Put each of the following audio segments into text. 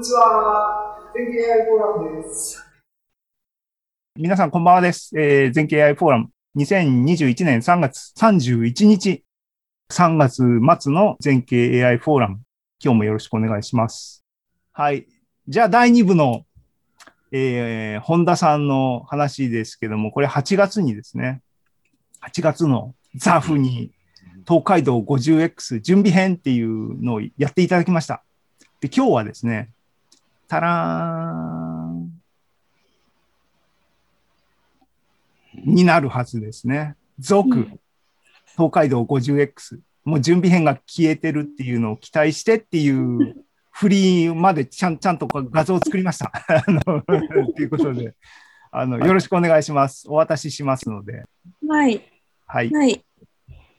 にちは。全景 AI フォーラムです。皆さんこんばんはです。えー、全景 AI フォーラム2021年3月31日、3月末の全景 AI フォーラム、今日もよろしくお願いします。はい。じゃあ第2部の、えー、本田さんの話ですけども、これ8月にですね、8月のザフに東海道 50X 準備編っていうのをやっていただきました。で、今日はですね、たらーん。になるはずですね。続、東海道 50X。もう準備編が消えてるっていうのを期待してっていうフリーまでちゃんちゃんと画像を作りました。あのということであの、よろしくお願いします。お渡ししますので。はい。はい。はい。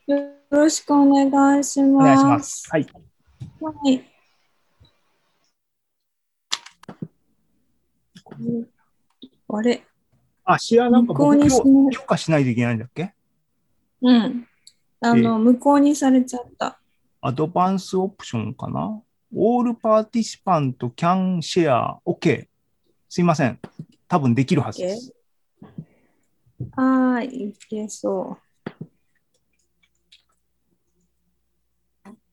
よろしくお願いします。お願いします。はい。はい。あれあ、シェアなんか向こう僕に許可しないといけないんだっけ？うん。あの、無効にされちゃった。アドバンスオプションかな ?All participant can share. OK。すいません。多分できるはずです。ああ、いけそう。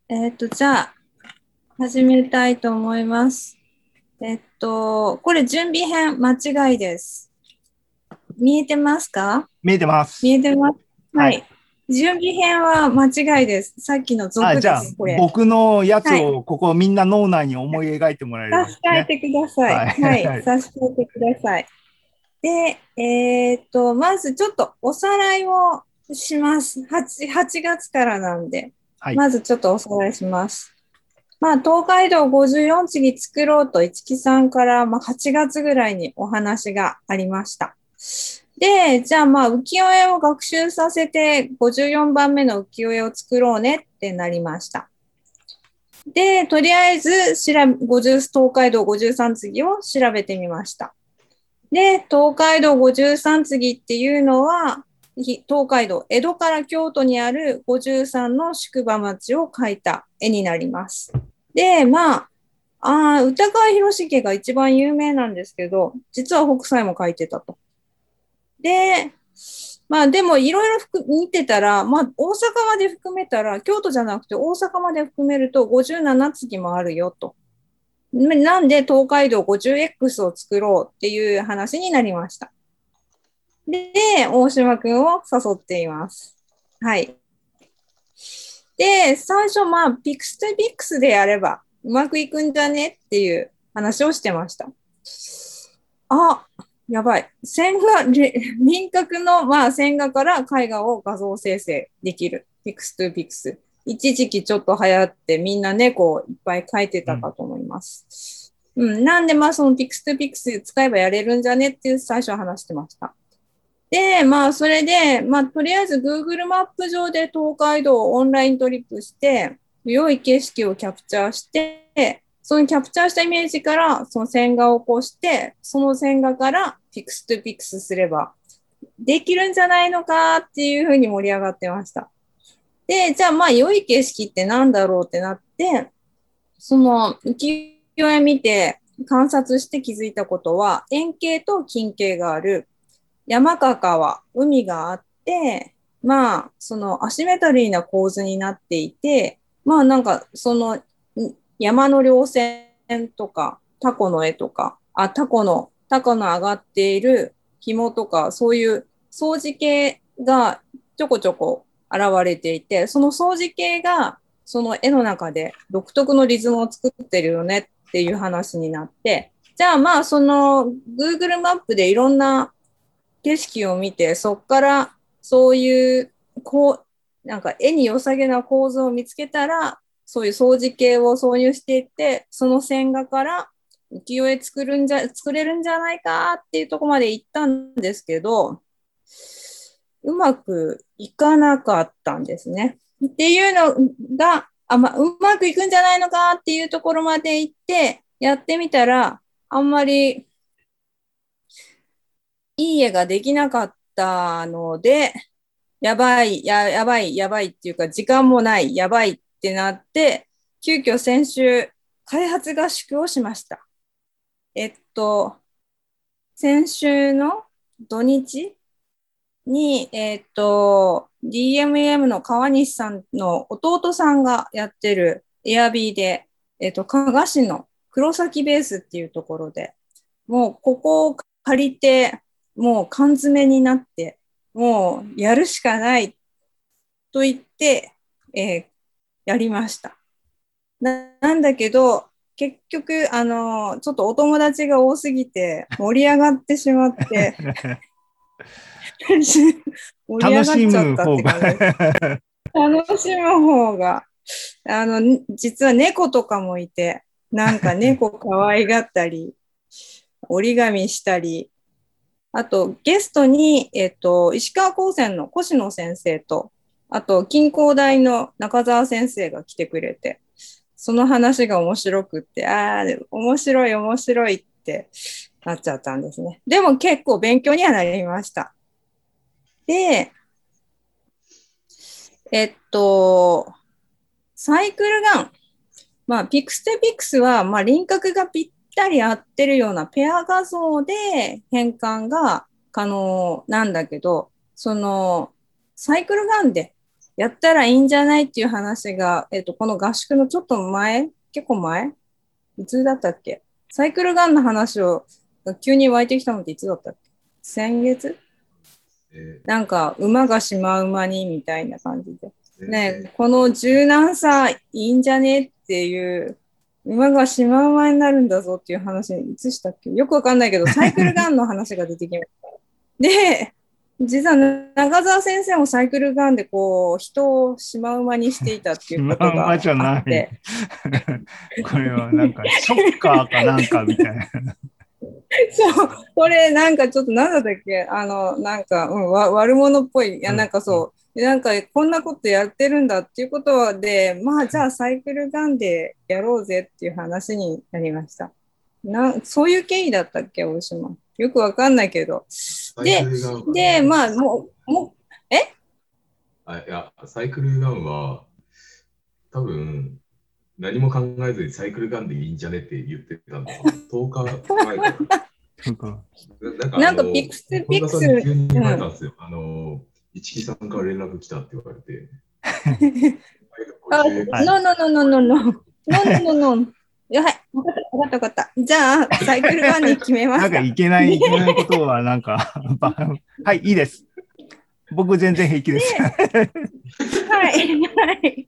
えっ、と、じゃあ、始めたいと思います。えっと、これ準備編間違いです。見えてますか？見えてます。見えてます。は。はい準備編は間違いです。さっきの続あ、でじゃあす。僕のやつはをここみんな脳内に思い描いてもらえればいいですね。差し替えてください。ははいい、はい 差し替えてください。で、えーっと、まずちょっとおさらいをします。8, 8月からなんで、はいまずちょっとおさらいします。まあ、東海道54次作ろうと、市木さんから、まあ、8月ぐらいにお話がありました。で、じゃあまあ浮世絵を学習させて54番目の浮世絵を作ろうねってなりました。で、とりあえず調べ50東海道53次を調べてみました。で、東海道53次っていうのは、東海道、江戸から京都にある53の宿場町を描いた絵になります。で、まあ、あ歌川広重が一番有名なんですけど、実は北斎も描いてたと。で、まあでもいろいろ見てたら、まあ大阪まで含めたら、京都じゃなくて大阪まで含めると57次もあるよと。なんで東海道 50X を作ろうっていう話になりました。で、大島くんを誘っています。はい。で、最初、まあ、ピクスとピクスでやればうまくいくんじゃねっていう話をしてました。あ、やばい。線画、輪郭の、まあ、線画から絵画を画像生成できる。ピクスとピクス。一時期ちょっと流行ってみんなね、こういっぱい描いてたかと思います。うん、なんでまあそのピクスとピクス使えばやれるんじゃねっていう最初は話してました。で、まあそれで、まあとりあえず Google マップ上で東海道をオンライントリップして、良い景色をキャプチャーして、そのキャプチャーしたイメージからその線画を起こして、その線画からピクスとピクスすればできるんじゃないのかっていうふうに盛り上がってました。で、じゃあまあ良い景色ってなんだろうってなって、その浮世絵見て観察して気づいたことは、円形と近景がある。山か川、海があって、まあ、そのアシメトリーな構図になっていて、まあなんかその山の稜線とか、タコの絵とか、あ、タコの、タコの上がっている紐とか、そういう掃除系がちょこちょこ現れていて、その掃除系がその絵の中で独特のリズムを作ってるよねっていう話になって、じゃあまあその Google マップでいろんな景色を見て、そこからそういうこう、なんか絵に良さげな構図を見つけたら、そういう掃除系を挿入していって、その線画から浮世絵作るんじゃ、作れるんじゃないかっていうところまで行ったんですけど、うまくいかなかったんですね。っていうのが、あまあ、うまくいくんじゃないのかっていうところまで行って、やってみたら、あんまりいい絵ができなかったので、やばい、ややばい、やばいっていうか、時間もない、やばいってなって、急遽先週、開発合宿をしました。えっと、先週の土日に、えっと、DMM の川西さんの弟さんがやってるエアビーで、えっと、加賀市の黒崎ベースっていうところで、もうここを借りて、もう缶詰になって、もうやるしかないと言って、えーやりました。ななんだけど、結局、あの、ちょっとお友達が多すぎて、盛り上がってしまって、盛り上がっ楽しむちゃったっ方て感じ。楽しむ方が、あの、ん実は猫とかもいて、なんか猫可愛がったり、折り紙したり、あとゲストに、えっと、石川高専の越野先生と、あと、近工大の中澤先生が来てくれて、その話が面白くって、ああ、面白い面白いってなっちゃったんですね。でも結構勉強にはなりました。で、えっと、サイクルガン。まあ、ピクステピクスは、まあ、輪郭がぴったり合ってるようなペア画像で変換が可能なんだけど、その、サイクルガンでやったらいいんじゃないっていう話が、えっと、この合宿のちょっと前、結構前？いつだったっけ？サイクルガンの話を急に湧いてきたのっていつだったっけ？先月？えなんか、馬がシマウマにみたいな感じで。ー。ね、この柔軟さいいんじゃね？っていう、馬がシマウマになるんだぞっていう話、いつしたっけ？よくわかんないけど、サイクルガンの話が出てきました。で、実は中澤先生もサイクルガンでこう、人をシマウマにしていたっていうことシマウがあマじゃないって、これはなんか、ショッカーかなんかみたいな。そう、これなんかちょっと何だったっけ？あの、なんか、うん、わ悪者っぽい。いや、うんなんかそう、なんかこんなことやってるんだっていうことで、まあじゃあサイクルガンでやろうぜっていう話になりました。なそういう経緯だったっけ、大島。よくわかんないけど。で、ねまあもう、もあいや、サイクルガンは、多分、何も考えずにサイクルガンでいいんじゃねって言ってたのは、10日前から。なんかなんかピクスピクスんに急に言われたんですよ。あの、一木さんから連絡来たって言われて。あ、はいノンノンノンノンノンノン。ノンノンノンノはい、わかったわかったわかった。じゃあ、サイクルガンに決めましたなんか。いけない、いけないことはなんか、ば はい、いいです。僕全然平気です。はい、はい。